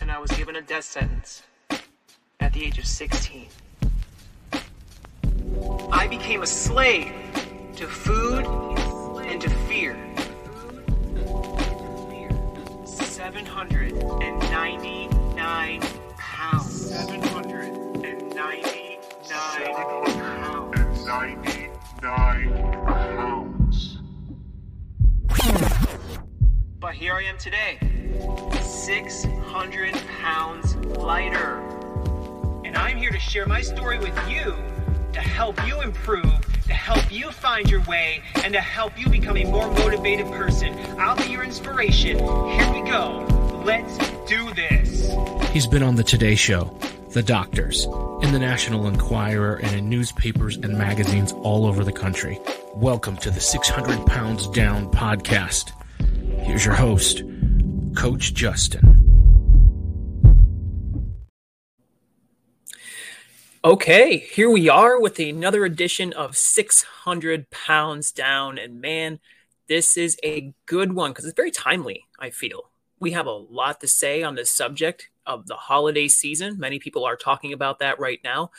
and I was given a death sentence at the age of 16. I became a slave to food and to fear. 799 pounds. 799 pounds. 99 pounds. But here I am today, 600 pounds lighter. And I'm here to share my story with you to help you improve, to help you find your way, and to help you become a more motivated person. I'll be your inspiration. Here we go. Let's do this. He's been on the Today Show, The Doctors, in the National Enquirer, and in newspapers and magazines all over the country. Welcome to the 600 Pounds Down podcast. Here's your host, Coach Justin. Okay, here we are with another edition of 600 Pounds Down. And man, this is a good one because it's very timely, I feel. We have a lot to say on this subject of the holiday season. Many people are talking about that right now.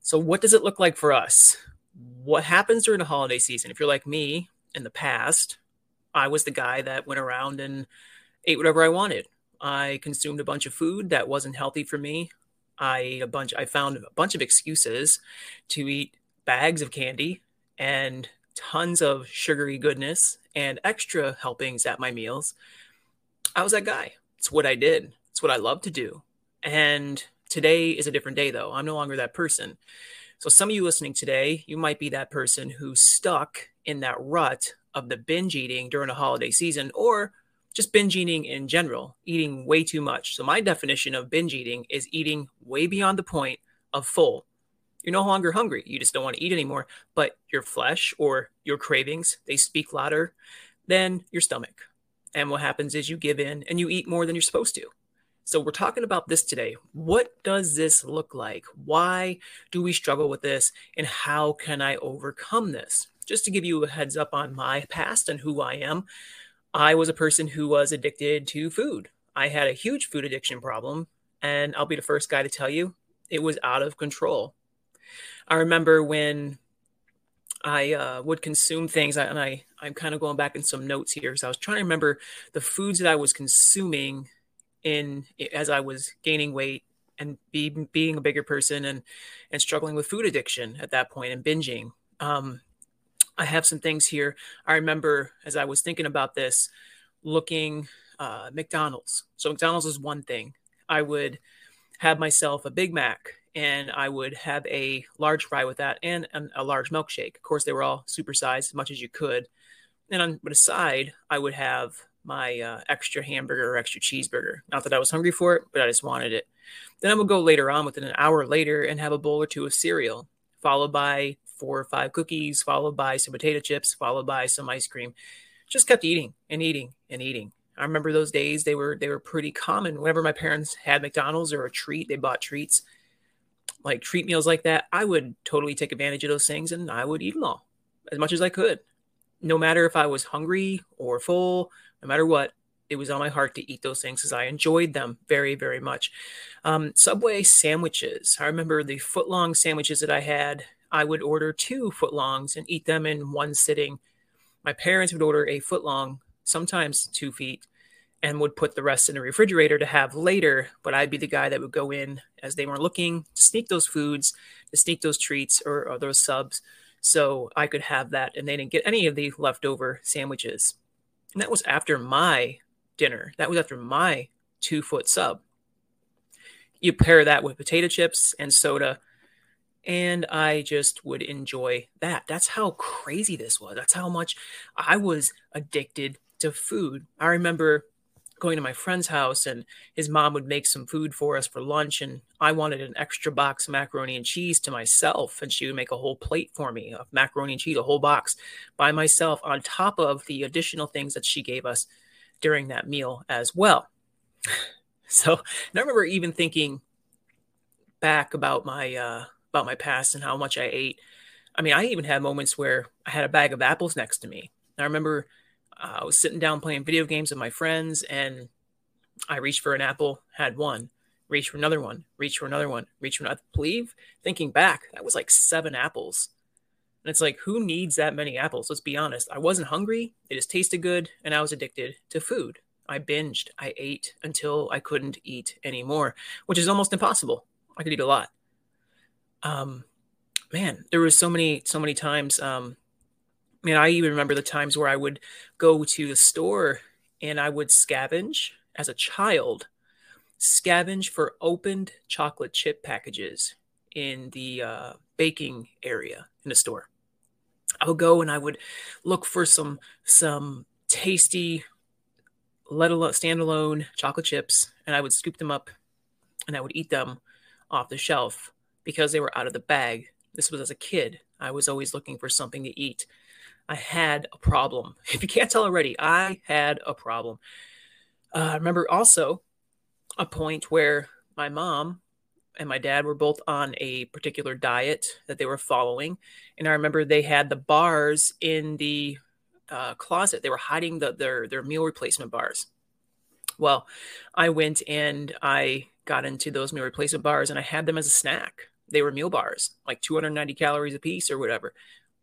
So, what does it look like for us? What happens during the holiday season? If you're like me in the past, I was the guy that went around and ate whatever I wanted. I consumed a bunch of food that wasn't healthy for me. I ate a bunch. I found a bunch of excuses to eat bags of candy and tons of sugary goodness and extra helpings at my meals. I was that guy. It's what I did. It's what I love to do. And today is a different day, though. I'm no longer that person. So, some of you listening today, you might be that person who's stuck in that rut of the binge eating during a holiday season or just binge eating in general, eating way too much. So, my definition of binge eating is eating way beyond the point of full. You're no longer hungry. You just don't want to eat anymore. But your flesh or your cravings, they speak louder than your stomach. And what happens is you give in and you eat more than you're supposed to. So, we're talking about this today. What does this look like? Why do we struggle with this? And how can I overcome this? Just to give you a heads up on my past and who I am, I was a person who was addicted to food. I had a huge food addiction problem. And I'll be the first guy to tell you it was out of control. I remember when I uh, would consume things, and I, I'm kind of going back in some notes here. So I was trying to remember the foods that I was consuming in as I was gaining weight and be, being a bigger person and and struggling with food addiction at that point and binging. Um, I have some things here. I remember as I was thinking about this, looking uh, McDonald's. So McDonald's is one thing. I would have myself a Big Mac and I would have a large fry with that and, a large milkshake. Of course, they were all supersized as much as you could. And on the side, I would have my uh, extra hamburger or extra cheeseburger. Not that I was hungry for it, but I just wanted it. Then I would go later on within an hour later and have a bowl or two of cereal, followed by four or five cookies, followed by some potato chips, followed by some ice cream. Just kept eating and eating and eating. I remember those days they were they were pretty common. Whenever my parents had McDonald's or a treat, they bought treats like treat meals like that. I would totally take advantage of those things and I would eat them all as much as I could. No matter if I was hungry or full, no matter what, it was on my heart to eat those things because I enjoyed them very, very much. Um, Subway sandwiches. I remember the foot long sandwiches that I had. I would order two foot longs and eat them in one sitting. My parents would order a foot long, sometimes two feet, and would put the rest in the refrigerator to have later. But I'd be the guy that would go in as they weren't looking to sneak those foods, to sneak those treats or, or those subs so I could have that. And they didn't get any of the leftover sandwiches. And that was after my dinner. That was after my two foot sub. You pair that with potato chips and soda, and I just would enjoy that. That's how crazy this was. That's how much I was addicted to food. I remember going to my friend's house and his mom would make some food for us for lunch and I wanted an extra box of macaroni and cheese to myself and she would make a whole plate for me of macaroni and cheese a whole box by myself on top of the additional things that she gave us during that meal as well. So I remember even thinking back about my uh, about my past and how much I ate. I mean, I even had moments where I had a bag of apples next to me. I remember uh, I was sitting down playing video games with my friends, and I reached for an apple, had one, reached for another one, reached for another one, reached for another. I believe, thinking back, that was like seven apples. And it's like, who needs that many apples? Let's be honest. I wasn't hungry. It just tasted good, and I was addicted to food. I binged. I ate until I couldn't eat anymore, which is almost impossible. I could eat a lot. Um, man, there was so many, so many times. Um, man, I even remember the times where I would go to the store and I would scavenge as a child, scavenge for opened chocolate chip packages in the uh, baking area in the store. I would go and I would look for some some tasty, let alone standalone chocolate chips, and I would scoop them up, and I would eat them off the shelf because they were out of the bag. This was as a kid. I was always looking for something to eat. I had a problem. If you can't tell already, I had a problem. Uh, I remember also a point where my mom and my dad were both on a particular diet that they were following. And I remember they had the bars in the uh, closet. They were hiding the, their their meal replacement bars. Well, I went and I got into those meal replacement bars and I had them as a snack. They were meal bars, like 290 calories a piece or whatever.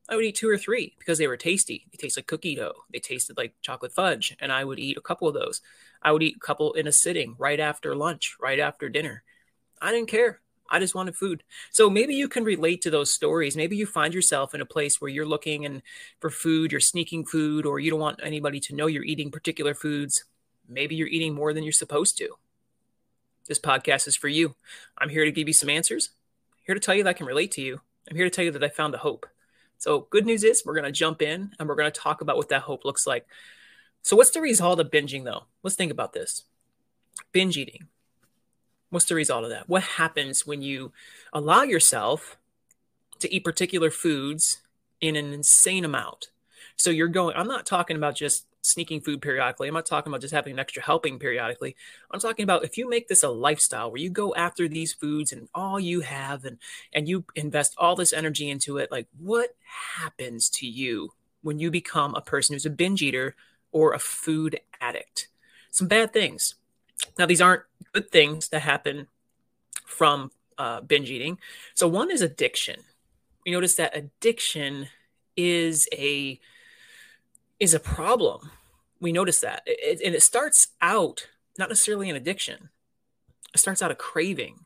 I would eat two or three because they were tasty. They taste like cookie dough. They tasted like chocolate fudge, and I would eat a couple of those. I would eat a couple in a sitting right after lunch, right after dinner. I didn't care. I just wanted food. So maybe you can relate to those stories. Maybe you find yourself in a place where you're looking and for food, you're sneaking food, or you don't want anybody to know you're eating particular foods. Maybe you're eating more than you're supposed to. This podcast is for you. I'm here to give you some answers. Here to tell you that I can relate to you. I'm here to tell you that I found a hope. So, good news is we're going to jump in and we're going to talk about what that hope looks like. So, what's the result of binging, though? Let's think about this binge eating What's the result of that? What happens when you allow yourself to eat particular foods in an insane amount? So you're going, I'm not talking about just sneaking food periodically. I'm not talking about just having an extra helping periodically. I'm talking about if you make this a lifestyle where you go after these foods and all you have and and you invest all this energy into it, like what happens to you when you become a person who's a binge eater or a food addict? Some bad things. Now, these aren't good things that happen from uh, binge eating. So, one is addiction. We notice that addiction is a is a problem. We notice that, it, and it starts out not necessarily an addiction. It starts out a craving,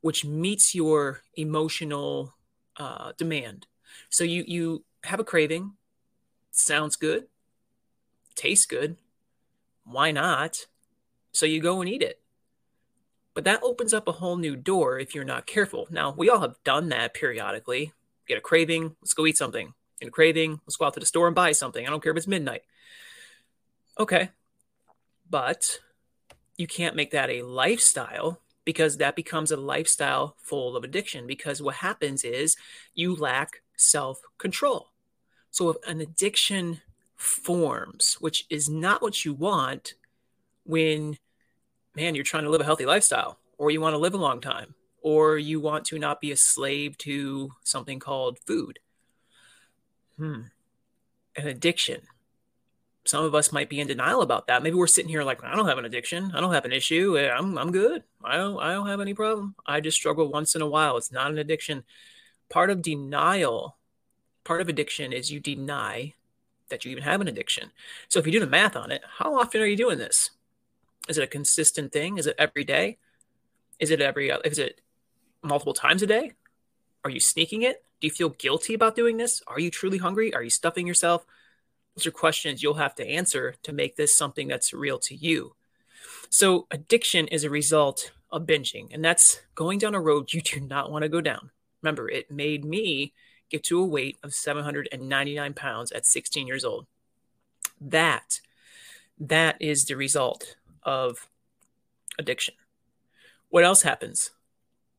which meets your emotional uh, demand. So you you have a craving, sounds good, tastes good. Why not? So you go and eat it. But that opens up a whole new door if you're not careful. Now, we all have done that periodically. Get a craving, let's go eat something. A craving, let's go out to the store and buy something. I don't care if it's midnight. Okay. But you can't make that a lifestyle because that becomes a lifestyle full of addiction. Because what happens is you lack self control. So if an addiction forms, which is not what you want when man, you're trying to live a healthy lifestyle, or you want to live a long time, or you want to not be a slave to something called food. Hmm. An addiction. Some of us might be in denial about that. Maybe we're sitting here like, I don't have an addiction. I don't have an issue. I'm, I'm good. I don't, I don't have any problem. I just struggle once in a while. It's not an addiction. Part of denial, part of addiction is you deny that you even have an addiction. So if you do the math on it, how often are you doing this? Is it a consistent thing? Is it every day? Is it every is it multiple times a day? Are you sneaking it? Do you feel guilty about doing this? Are you truly hungry? Are you stuffing yourself? Those are questions you'll have to answer to make this something that's real to you. So, addiction is a result of binging, and that's going down a road you do not want to go down. Remember, it made me get to a weight of 799 pounds at 16 years old. That that is the result of addiction. What else happens?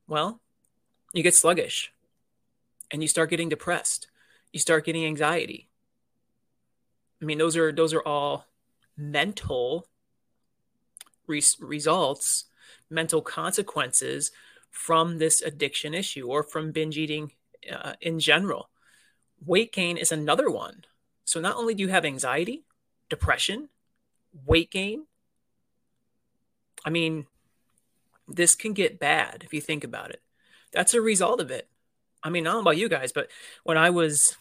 Well, you get sluggish and you start getting depressed. You start getting anxiety. I mean, those are those are all mental res- results, mental consequences from this addiction issue or from binge eating uh, in general. Weight gain is another one. So not only do you have anxiety, depression, weight gain, I mean, this can get bad if you think about it. That's a result of it. I mean, I don't know about you guys, but when I was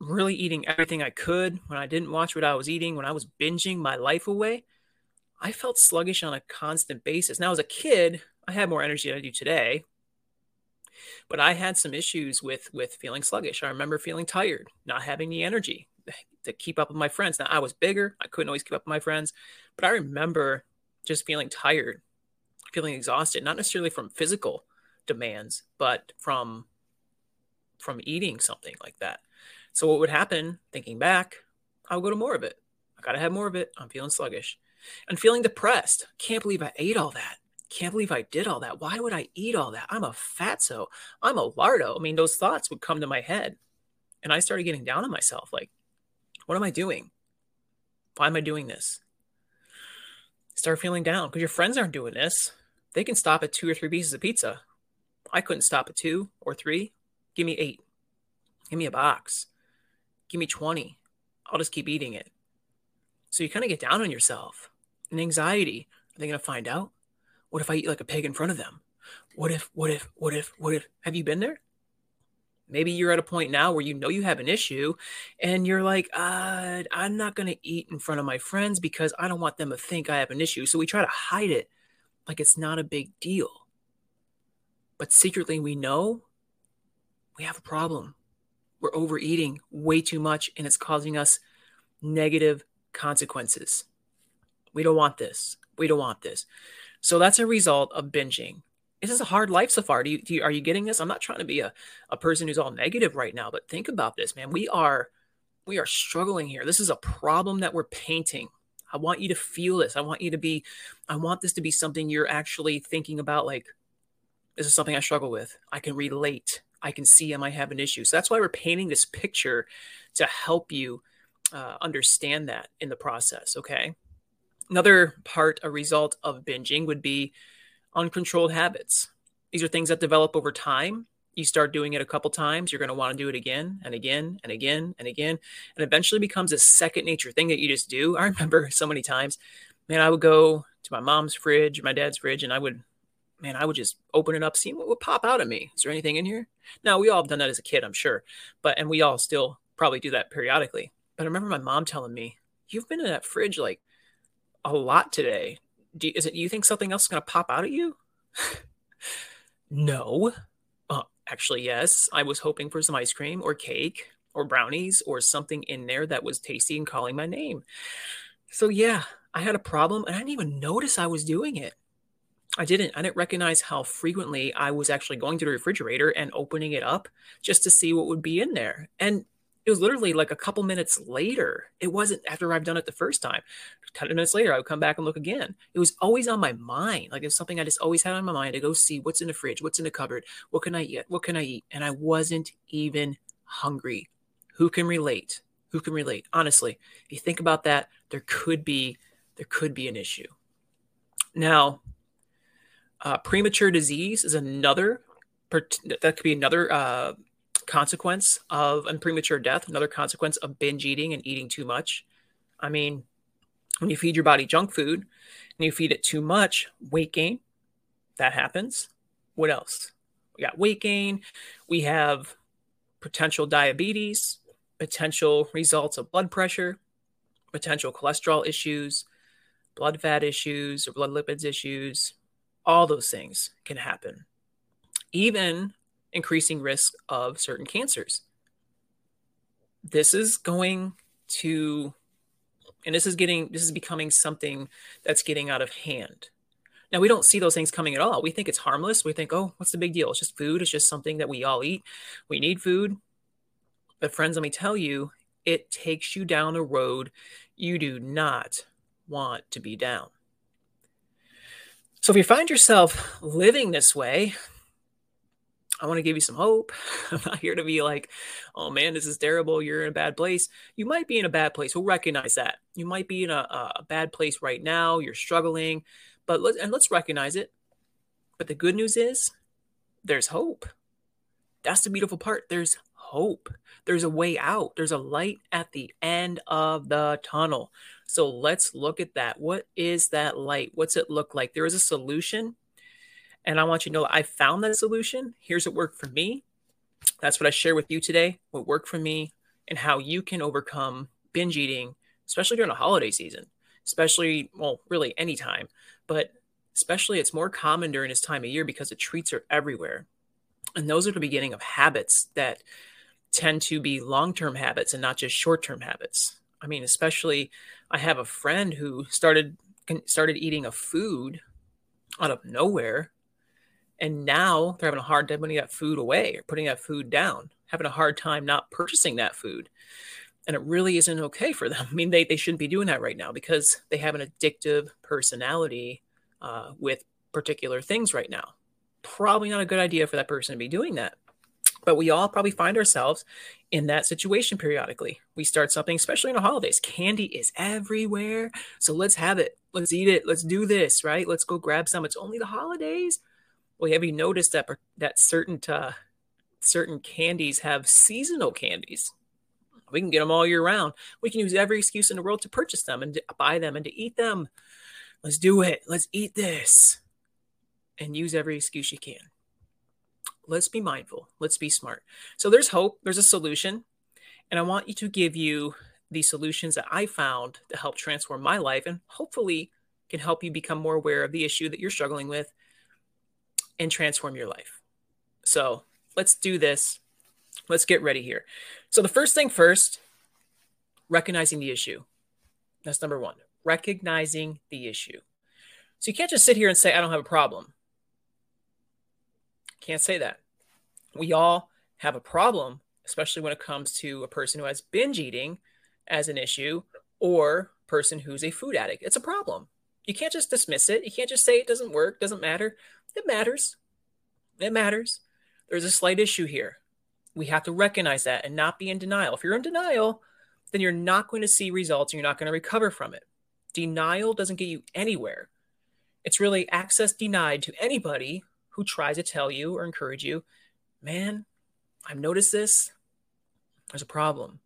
really eating everything I could, when I didn't watch what I was eating, when I was binging my life away, I felt sluggish on a constant basis. Now, as a kid, I had more energy than I do today, but I had some issues with with feeling sluggish. I remember feeling tired, not having the energy to keep up with my friends. Now, I was bigger; I couldn't always keep up with my friends, but I remember just feeling tired, feeling exhausted, not necessarily from physical demands, but from from eating something like that. So what would happen, thinking back, I'll go to more of it. I gotta have more of it. I'm feeling sluggish. And feeling depressed. Can't believe I ate all that. Can't believe I did all that. Why would I eat all that? I'm a fatso. I'm a lardo. I mean, those thoughts would come to my head. And I started getting down on myself. Like, what am I doing? Why am I doing this? Start feeling down because your friends aren't doing this. They can stop at two or three pieces of pizza. I couldn't stop at two or three. Give me eight. Give me a box. Give me 20. I'll just keep eating it. So you kind of get down on yourself. And anxiety. Are they going to find out? What if I eat like a pig in front of them? What if, what if, what if, what if? Have you been there? Maybe you're at a point now where you know you have an issue and you're like, uh, I'm not going to eat in front of my friends because I don't want them to think I have an issue. So we try to hide it like it's not a big deal. But secretly, we know we have a problem. We're overeating way too much and it's causing us negative consequences. We don't want this. We don't want this. So that's a result of binging. This is a hard life so far. Do you, do you, are you getting this? I'm not trying to be a, a person who's all negative right now, but think about this, man. We are we are struggling here. This is a problem that we're painting. I want you to feel this. I want you to be I want this to be something you're actually thinking about like this is something I struggle with. I can relate. I can see I might have an issue. So that's why we're painting this picture to help you uh, understand that in the process. Okay. Another part, a result of binging would be uncontrolled habits. These are things that develop over time. You start doing it a couple times, you're going to want to do it again and again and again and again. And eventually becomes a second nature thing that you just do. I remember so many times, man, I would go to my mom's fridge, my dad's fridge, and I would man, I would just open it up, see what would pop out of me. Is there anything in here? Now, we all have done that as a kid, I'm sure, but and we all still probably do that periodically. But I remember my mom telling me, "You've been in that fridge like a lot today. Do is it? You think something else is going to pop out at you?" no. Uh, actually, yes. I was hoping for some ice cream or cake or brownies or something in there that was tasty and calling my name. So yeah, I had a problem and I didn't even notice I was doing it. I didn't. I didn't recognize how frequently I was actually going to the refrigerator and opening it up just to see what would be in there. And it was literally like a couple minutes later. It wasn't after I've done it the first time. 10 minutes later, I would come back and look again. It was always on my mind. Like it's something I just always had on my mind to go see what's in the fridge, what's in the cupboard, what can I eat? What can I eat? And I wasn't even hungry. Who can relate? Who can relate? Honestly, if you think about that, there could be there could be an issue. Now, uh, premature disease is another that could be another uh, consequence of and premature death, another consequence of binge eating and eating too much. I mean, when you feed your body junk food and you feed it too much, weight gain, that happens. What else? We got weight gain. We have potential diabetes, potential results of blood pressure, potential cholesterol issues, blood fat issues, or blood lipids issues, all those things can happen, even increasing risk of certain cancers. This is going to, and this is getting, this is becoming something that's getting out of hand. Now, we don't see those things coming at all. We think it's harmless. We think, oh, what's the big deal? It's just food. It's just something that we all eat. We need food. But, friends, let me tell you, it takes you down a road you do not want to be down. So if you find yourself living this way, I want to give you some hope. I'm not here to be like, oh man, this is terrible. You're in a bad place. You might be in a bad place. We'll recognize that. You might be in a, a bad place right now. You're struggling, but let's, and let's recognize it. But the good news is there's hope. That's the beautiful part. There's hope. There's a way out. There's a light at the end of the tunnel. So let's look at that. What is that light? What's it look like? There is a solution. And I want you to know I found that solution. Here's what worked for me. That's what I share with you today, what worked for me, and how you can overcome binge eating, especially during the holiday season, especially, well, really anytime, but especially it's more common during this time of year because the treats are everywhere. And those are the beginning of habits that tend to be long term habits and not just short term habits. I mean, especially I have a friend who started started eating a food out of nowhere and now they're having a hard time putting that food away or putting that food down having a hard time not purchasing that food. And it really isn't okay for them. I mean they, they shouldn't be doing that right now because they have an addictive personality uh, with particular things right now. Probably not a good idea for that person to be doing that but we all probably find ourselves in that situation periodically. We start something, especially in the holidays. Candy is everywhere. So let's have it. Let's eat it. Let's do this, right? Let's go grab some. It's only the holidays. Well, have you noticed that that certain uh, certain candies have seasonal candies? We can get them all year round. We can use every excuse in the world to purchase them and buy them and to eat them. Let's do it. Let's eat this and use every excuse you can let's be mindful let's be smart. So there's hope there's a solution and i want you to give you the solutions that i found to help transform my life and hopefully can help you become more aware of the issue that you're struggling with and transform your life. So let's do this. Let's get ready here. So the first thing first recognizing the issue. That's number one recognizing the issue. So you can't just sit here and say i don't have a problem can't say that. We all have a problem, especially when it comes to a person who has binge eating as an issue or person who's a food addict. It's a problem. You can't just dismiss it. You can't just say it doesn't work, doesn't matter. It matters. It matters. There's a slight issue here. We have to recognize that and not be in denial. If you're in denial, then you're not going to see results and you're not going to recover from it. Denial doesn't get you anywhere. It's really access denied to anybody who tries to tell you or encourage you, man, I've noticed this. There's a problem.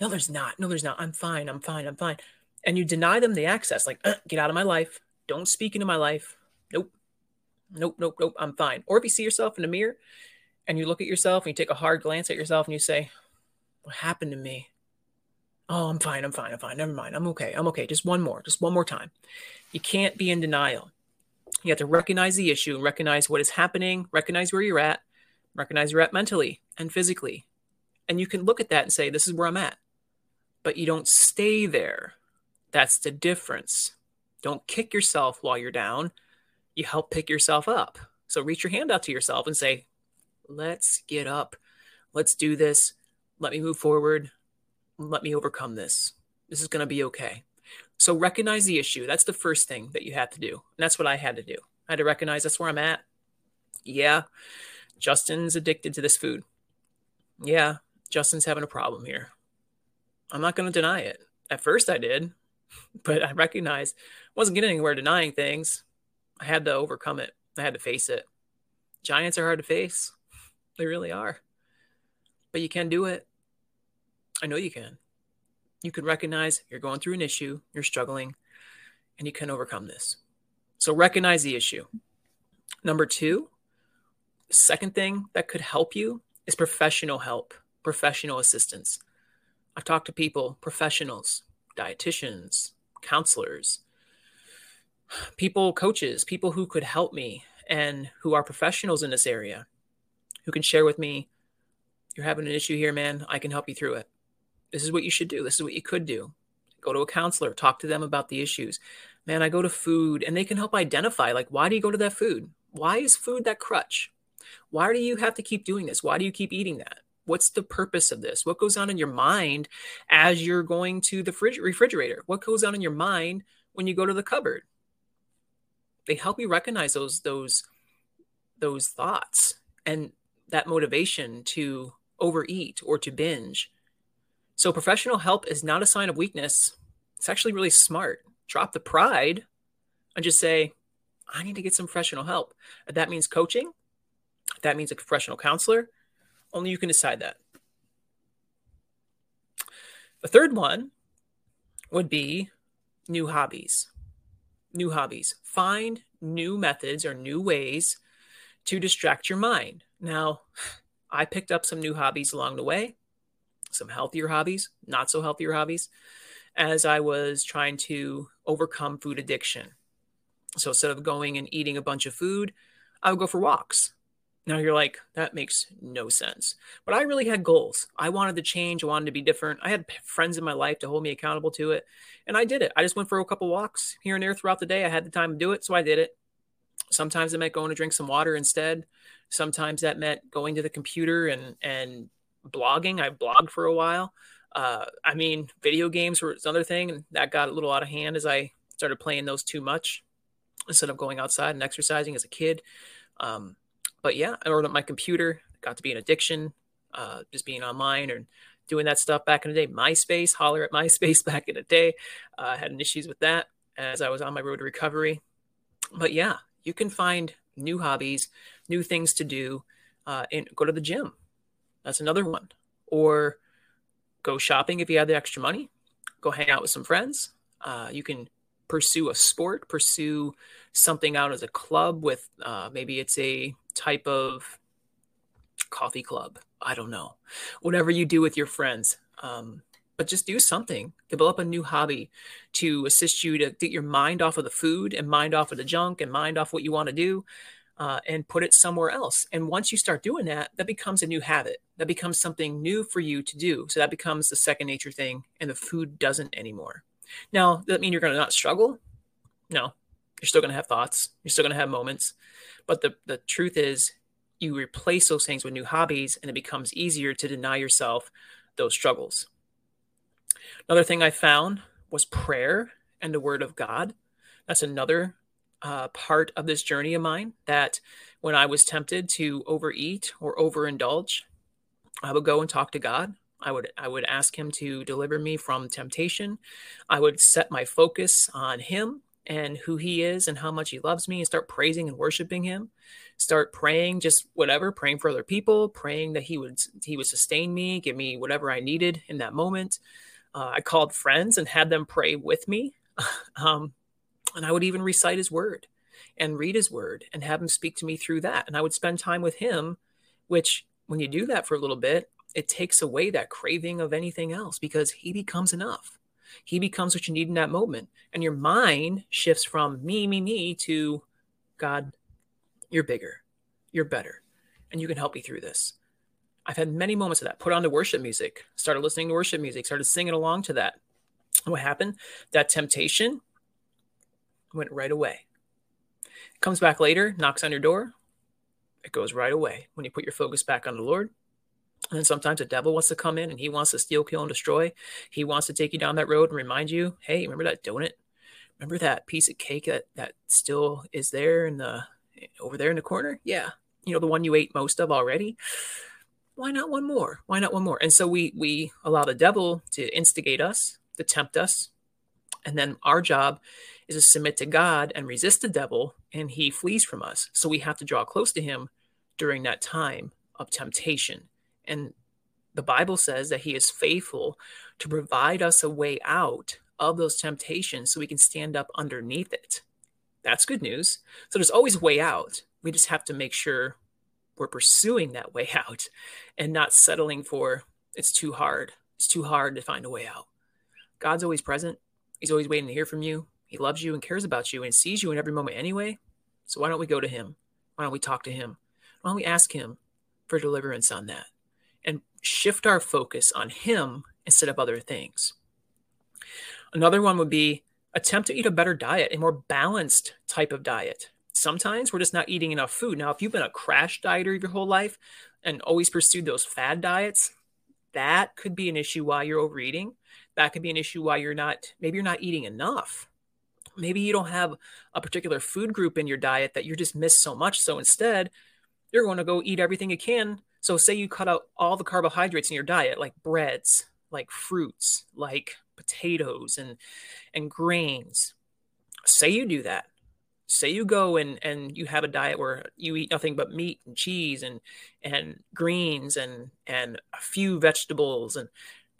No, there's not. No, there's not. I'm fine. I'm fine. I'm fine. And you deny them the access, like, uh, get out of my life. Don't speak into my life. Nope. Nope. Nope. Nope. I'm fine. Or if you see yourself in the mirror and you look at yourself and you take a hard glance at yourself and you say, what happened to me? Oh, I'm fine. I'm fine. I'm fine. Never mind. I'm okay. I'm okay. Just one more. Just one more time. You can't be in denial. You have to recognize the issue and recognize what is happening, recognize where you're at, recognize you're at mentally and physically. And you can look at that and say, this is where I'm at. But you don't stay there. That's the difference. Don't kick yourself while you're down. You help pick yourself up. So reach your hand out to yourself and say, let's get up. Let's do this. Let me move forward. Let me overcome this. This is going to be okay. So recognize the issue. That's the first thing that you have to do. And that's what I had to do. I had to recognize that's where I'm at. Yeah, Justin's addicted to this food. Yeah, Justin's having a problem here. I'm not going to deny it. At first I did, but I recognized I wasn't getting anywhere denying things. I had to overcome it. I had to face it. Giants are hard to face. They really are. But you can do it. I know you can you can recognize you're going through an issue, you're struggling, and you can overcome this. So recognize the issue. Number two, second thing that could help you is professional help, professional assistance. I've talked to people, professionals, dietitians, counselors, people, coaches, people who could help me and who are professionals in this area who can share with me, you're having an issue here, man. I can help you through it. This is what you should do. This is what you could do. Go to a counselor, talk to them about the issues. Man, I go to food and they can help identify like, why do you go to that food? Why is food that crutch? Why do you have to keep doing this? Why do you keep eating that? What's the purpose of this? What goes on in your mind as you're going to the refrigerator? What goes on in your mind when you go to the cupboard? They help you recognize those those those thoughts and that motivation to overeat or to binge so professional help is not a sign of weakness. It's actually really smart. Drop the pride and just say, I need to get some professional help. That means coaching, that means a professional counselor, only you can decide that. The third one, would be new hobbies. New hobbies. Find new methods or new ways to distract your mind. Now, I picked up some new hobbies along the way, some healthier hobbies, not so healthier hobbies, as I was trying to overcome food addiction. So instead of going and eating a bunch of food, I would go for walks. Now you're like, that makes no sense. But I really had goals. I wanted to change. I wanted to be different. I had friends in my life to hold me accountable to it. And I did it. I just went for a couple walks here and there throughout the day. I had the time to do it. So I did it. Sometimes it meant going to drink some water instead. Sometimes that meant going to the computer and, and blogging. I blogged for a while. Uh, I mean, video games were another thing. And that got a little out of hand as I started playing those too much instead of going outside and exercising as a kid. Um, but yeah, I ordered my computer. Got to be an addiction, uh, just being online and doing that stuff back in the day. MySpace, holler at MySpace back in the day. Uh, I had issues with that as I was on my road to recovery. But yeah, you can find new hobbies, new things to do, uh, and go to the gym. That's another one. Or go shopping if you have the extra money. Go hang out with some friends. Uh, you can pursue a sport, pursue something out as a club with uh, maybe it's a type of coffee club. I don't know. Whatever you do with your friends. Um, but just do something. Develop a new hobby to assist you to get your mind off of the food and mind off of the junk and mind off what you want to do uh, and put it somewhere else. And once you start doing that, that becomes a new habit. That becomes something new for you to do. So that becomes the second nature thing, and the food doesn't anymore. Now, does that mean you're going to not struggle? No, you're still going to have thoughts. You're still going to have moments. But the, the truth is, you replace those things with new hobbies, and it becomes easier to deny yourself those struggles. Another thing I found was prayer and the Word of God. That's another uh, part of this journey of mine that when I was tempted to overeat or overindulge, I would go and talk to God. I would I would ask him to deliver me from temptation. I would set my focus on him and who he is and how much he loves me and start praising and worshiping him start praying just whatever praying for other people praying that he would he would sustain me give me whatever i needed in that moment uh, i called friends and had them pray with me um, and i would even recite his word and read his word and have him speak to me through that and i would spend time with him which when you do that for a little bit it takes away that craving of anything else because he becomes enough he becomes what you need in that moment. And your mind shifts from me, me, me to God, you're bigger, you're better, and you can help me through this. I've had many moments of that. Put on the worship music, started listening to worship music, started singing along to that. And what happened? That temptation went right away. Comes back later, knocks on your door. It goes right away when you put your focus back on the Lord and then sometimes the devil wants to come in and he wants to steal, kill, and destroy. He wants to take you down that road and remind you, hey, remember that donut? Remember that piece of cake that that still is there in the over there in the corner? Yeah. You know, the one you ate most of already. Why not one more? Why not one more? And so we we allow the devil to instigate us, to tempt us. And then our job is to submit to God and resist the devil, and he flees from us. So we have to draw close to him during that time of temptation and the Bible says that he is faithful to provide us a way out of those temptations so we can stand up underneath it. That's good news. So there's always a way out. We just have to make sure we're pursuing that way out and not settling for it's too hard. It's too hard to find a way out. God's always present. He's always waiting to hear from you. He loves you and cares about you and sees you in every moment anyway. So why don't we go to him? Why don't we talk to him? Why don't we ask him for deliverance on that? and shift our focus on Him instead of other things. Another one would be attempt to eat a better diet, a more balanced type of diet. Sometimes we're just not eating enough food. Now, if you've been a crash dieter your whole life and always pursued those fad diets, that could be an issue why you're overeating. That could be an issue why you're not, maybe you're not eating enough. Maybe you don't have a particular food group in your diet that you just miss so much. So instead, you're going to go eat everything you can so say you cut out all the carbohydrates in your diet, like breads, like fruits, like potatoes and and grains. Say you do that. Say you go and and you have a diet where you eat nothing but meat and cheese and and greens and and a few vegetables and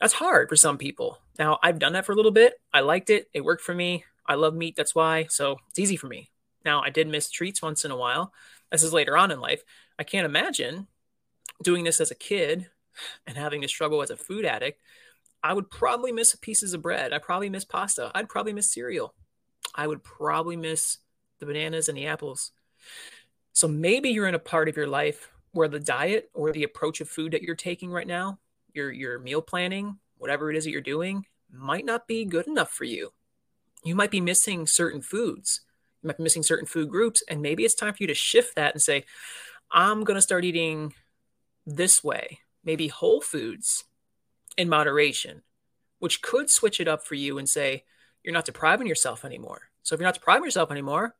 That's hard for some people. Now, I've done that for a little bit. I liked it. It worked for me. I love meat. That's why. So it's easy for me. Now, I did miss treats once in a while. This is later on in life. I can't imagine doing this as a kid and having to struggle as a food addict. I would probably miss pieces of bread. I'd probably miss pasta. I'd probably miss cereal. I would probably miss the bananas and the apples. So maybe you're in a part of your life where the diet or the approach of food that you're taking right now, your your meal planning, whatever it is that you're doing, might not be good enough for you. You might be missing certain foods. You might be missing certain food groups and maybe it's time for you to shift that and say, I'm going to start eating this way, maybe whole foods in moderation, which could switch it up for you and say, you're not depriving yourself anymore. So if you're not depriving yourself anymore,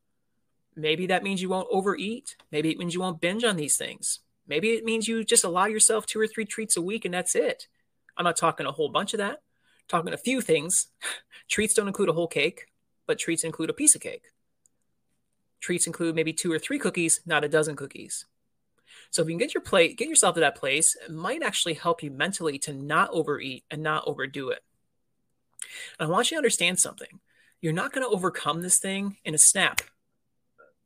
maybe that means you won't overeat. Maybe it means you won't binge on these things. Maybe it means you just allow yourself two or three treats a week and that's it. I'm not talking a whole bunch of that. Talking a few things. treats don't include a whole cake, but treats include a piece of cake. Treats include maybe two or three cookies, not a dozen cookies. So if you can get your plate, get yourself to that place, it might actually help you mentally to not overeat and not overdo it. And I want you to understand something. You're not going to overcome this thing in a snap.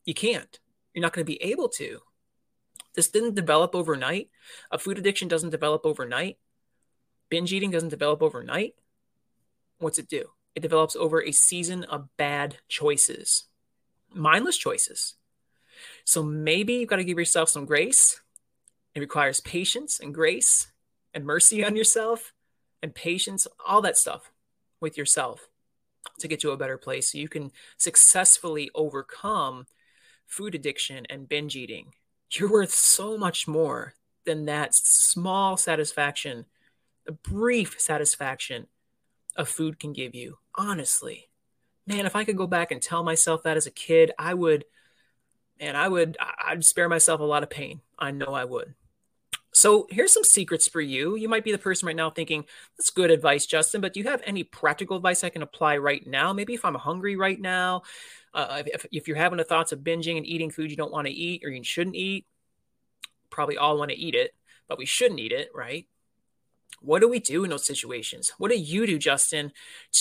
You can't. You're not going to be able to. This didn't develop overnight. A food addiction doesn't develop overnight. Binge eating doesn't develop overnight. What's it do? It develops over a season of bad choices, mindless choices. So maybe you've got to give yourself some grace. It requires patience and grace and mercy on yourself and patience, all that stuff with yourself to get to a better place so you can successfully overcome food addiction and binge eating. You're worth so much more than that small satisfaction, a brief satisfaction a food can give you. Honestly, man, if I could go back and tell myself that as a kid, I would and I would I'd spare myself a lot of pain. I know I would. So here's some secrets for you. You might be the person right now thinking, that's good advice, Justin, but do you have any practical advice I can apply right now? Maybe if I'm hungry right now, uh, if, if you're having the thoughts of binging and eating food you don't want to eat or you shouldn't eat, probably all want to eat it, but we shouldn't eat it, right? What do we do in those situations? What do you do, Justin,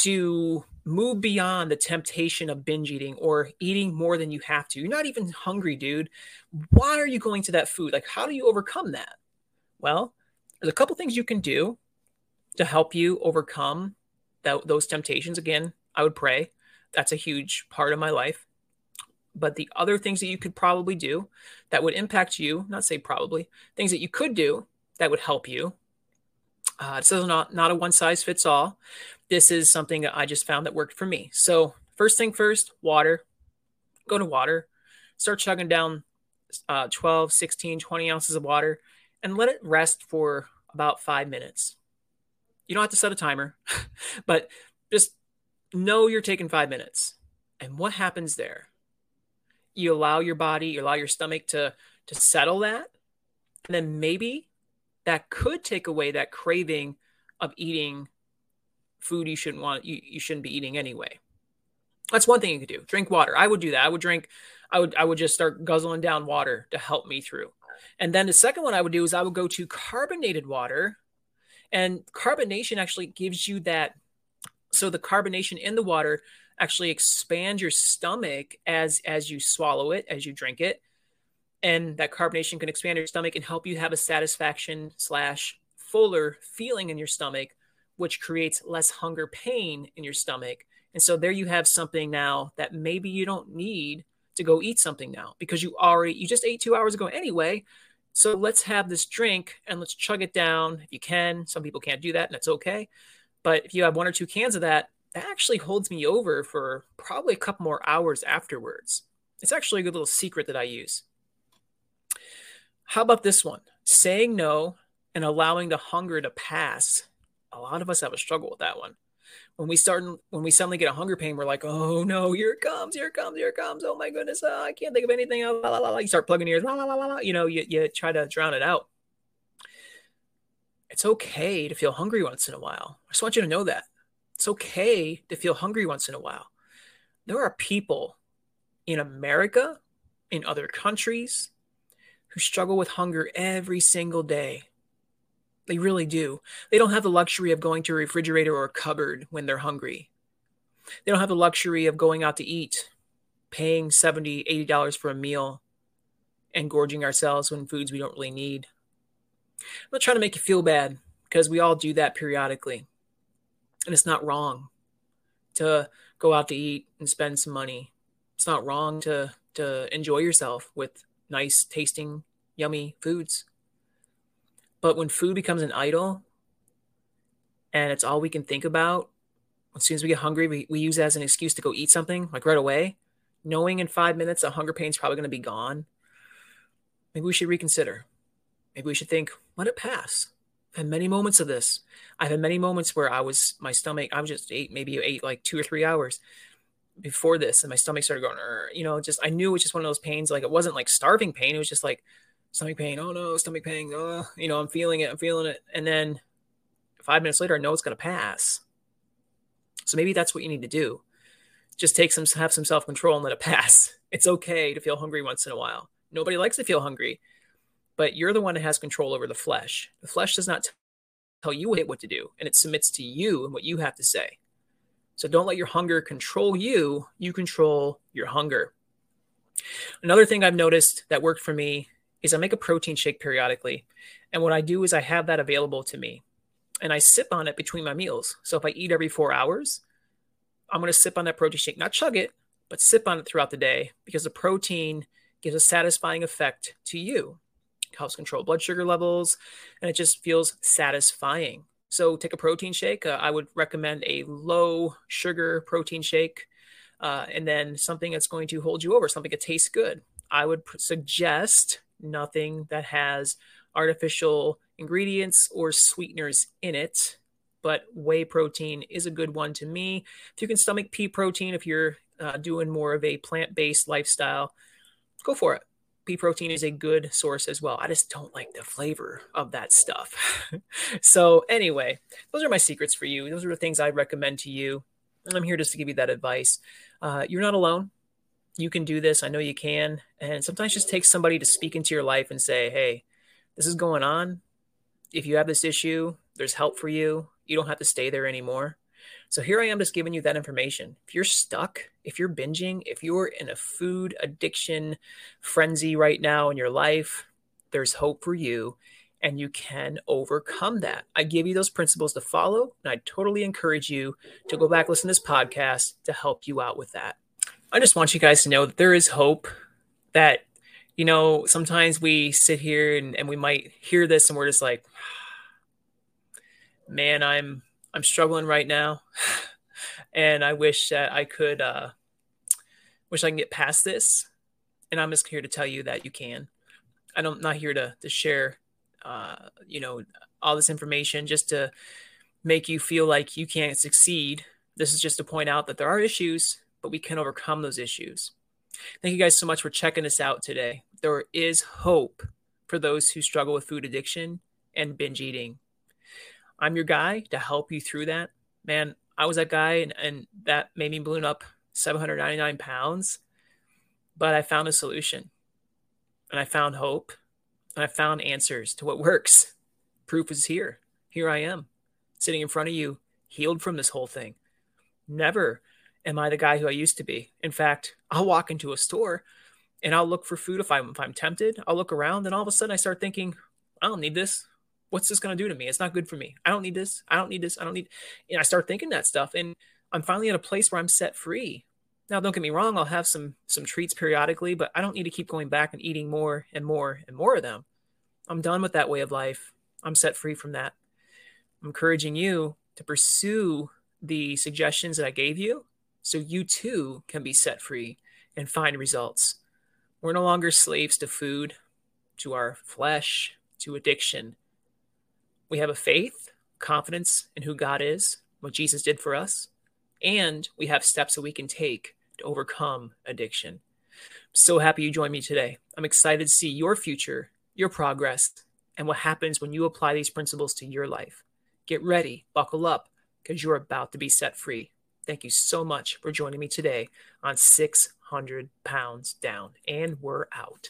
to move beyond the temptation of binge eating or eating more than you have to? You're not even hungry, dude. Why are you going to that food? Like, how do you overcome that? Well, there's a couple things you can do to help you overcome that, those temptations. Again, I would pray. That's a huge part of my life. But the other things that you could probably do that would impact you, not say probably, things that you could do that would help you uh, this is not not a one size fits all. This is something that I just found that worked for me. So first thing first, water. Go to water. Start chugging down uh, 12, 16, 20 ounces of water and let it rest for about five minutes. You don't have to set a timer, but just know you're taking five minutes. And what happens there? You allow your body, you allow your stomach to to settle that, and then maybe that could take away that craving of eating food you shouldn't want you, you shouldn't be eating anyway. That's one thing you could do. Drink water. I would do that. I would drink i would i would just start guzzling down water to help me through. And then the second one i would do is i would go to carbonated water and carbonation actually gives you that so the carbonation in the water actually expands your stomach as as you swallow it as you drink it and that carbonation can expand your stomach and help you have a satisfaction slash fuller feeling in your stomach which creates less hunger pain in your stomach. And so there you have something now that maybe you don't need to go eat something now because you already you just ate two hours ago anyway. So let's have this drink and let's chug it down. If you can some people can't do that and that's okay. But if you have one or two cans of that that actually holds me over for probably a couple more hours afterwards. It's actually a good little secret that i use how about this one? Saying no and allowing the hunger to pass. A lot of us have a struggle with that one. When we start, when we suddenly get a hunger pain, we're like, "Oh no, here it comes, here it comes, here it comes! Oh my goodness, uh, I can't think of anything." La, la, la, you start plugging your ears, la, la, la, la, you know, you, you try to drown it out. It's okay to feel hungry once in a while. I just want you to know that it's okay to feel hungry once in a while. There are people in America, in other countries, who struggle with hunger every single day. They really do. They don't have the luxury of going to a refrigerator or a cupboard when they're hungry. They don't have the luxury of going out to eat, paying $70, $80 for a meal, and gorging ourselves when foods we don't really need. I'm not trying to make you feel bad because we all do that periodically. And it's not wrong to go out to eat and spend some money. It's not wrong to to enjoy yourself with nice tasting yummy foods. But when food becomes an idol and it's all we can think about, as soon as we get hungry, we, we use it as an excuse to go eat something like right away, knowing in five minutes the hunger pain's probably going to be gone. Maybe we should reconsider. Maybe we should think, let it pass. I've had many moments of this. I've had many moments where I was, my stomach, I was just ate, maybe ate like two or three hours before this and my stomach started going, you know, just, I knew it was just one of those pains. Like it wasn't like starving pain. It was just like stomach pain. Oh no, stomach pain. Oh, you know, I'm feeling it. I'm feeling it. And then five minutes later, I know it's going to pass. So maybe that's what you need to do. Just take some, have some self control and let it pass. It's okay to feel hungry once in a while. Nobody likes to feel hungry but you're the one that has control over the flesh. The flesh does not tell you what to do, and it submits to you and what you have to say. So don't let your hunger control you. You control your hunger. Another thing I've noticed that worked for me is I make a protein shake periodically. And what I do is I have that available to me and I sip on it between my meals. So if I eat every four hours, I'm going to sip on that protein shake, not chug it, but sip on it throughout the day because the protein gives a satisfying effect to you It helps control blood sugar levels, and it just feels satisfying. So, take a protein shake. Uh, I would recommend a low sugar protein shake, uh, and then something that's going to hold you over, something that tastes good. I would suggest nothing that has artificial ingredients or sweeteners in it, but whey protein is a good one to me. If you can stomach pea protein, if you're uh, doing more of a plant based lifestyle, go for it pea protein is a good source as well. I just don't like the flavor of that stuff. so, anyway, those are my secrets for you. Those are the things I recommend to you. I'm here just to give you that advice. Uh, you're not alone. You can do this. I know you can. And sometimes just take somebody to speak into your life and say, hey, this is going on. If you have this issue, there's help for you. You don't have to stay there anymore. So here I am just giving you that information. If you're stuck, if you're binging, if you're in a food addiction frenzy right now in your life, there's hope for you and you can overcome that. I give you those principles to follow, and I totally encourage you to go back listen to this podcast to help you out with that. I just want you guys to know that there is hope that you know, sometimes we sit here and, and we might hear this and we're just like, man, I'm I'm struggling right now, and I wish that I could. Uh, wish I can get past this. And I'm just here to tell you that you can. I don't, am not here to to share, uh, you know, all this information just to make you feel like you can't succeed. This is just to point out that there are issues, but we can overcome those issues. Thank you guys so much for checking us out today. There is hope for those who struggle with food addiction and binge eating. I'm your guy to help you through that. Man, I was that guy and, and that made me balloon up 799 pounds. But I found a solution and I found hope and I found answers to what works. Proof is here. Here I am sitting in front of you, healed from this whole thing. Never am I the guy who I used to be. In fact, I'll walk into a store and I'll look for food if I'm if I'm tempted. I'll look around and all of a sudden I start thinking, I don't need this what's this going to do to me? It's not good for me. I don't need this. I don't need this. I don't need. And I start thinking that stuff, and I'm finally at a place where I'm set free. Now, don't get me wrong. I'll have some some treats periodically, but I don't need to keep going back and eating more and more and more of them. I'm done with that way of life. I'm set free from that. I'm encouraging you to pursue the suggestions that I gave you so you too can be set free and find results. We're no longer slaves to food, to our flesh, to addiction we have a faith, confidence in who God is, what Jesus did for us, and we have steps that we can take to overcome addiction. I'm so happy you joined me today. I'm excited to see your future, your progress, and what happens when you apply these principles to your life. Get ready, buckle up, because you're about to be set free. Thank you so much for joining me today on 600 Pounds Down, and we're out.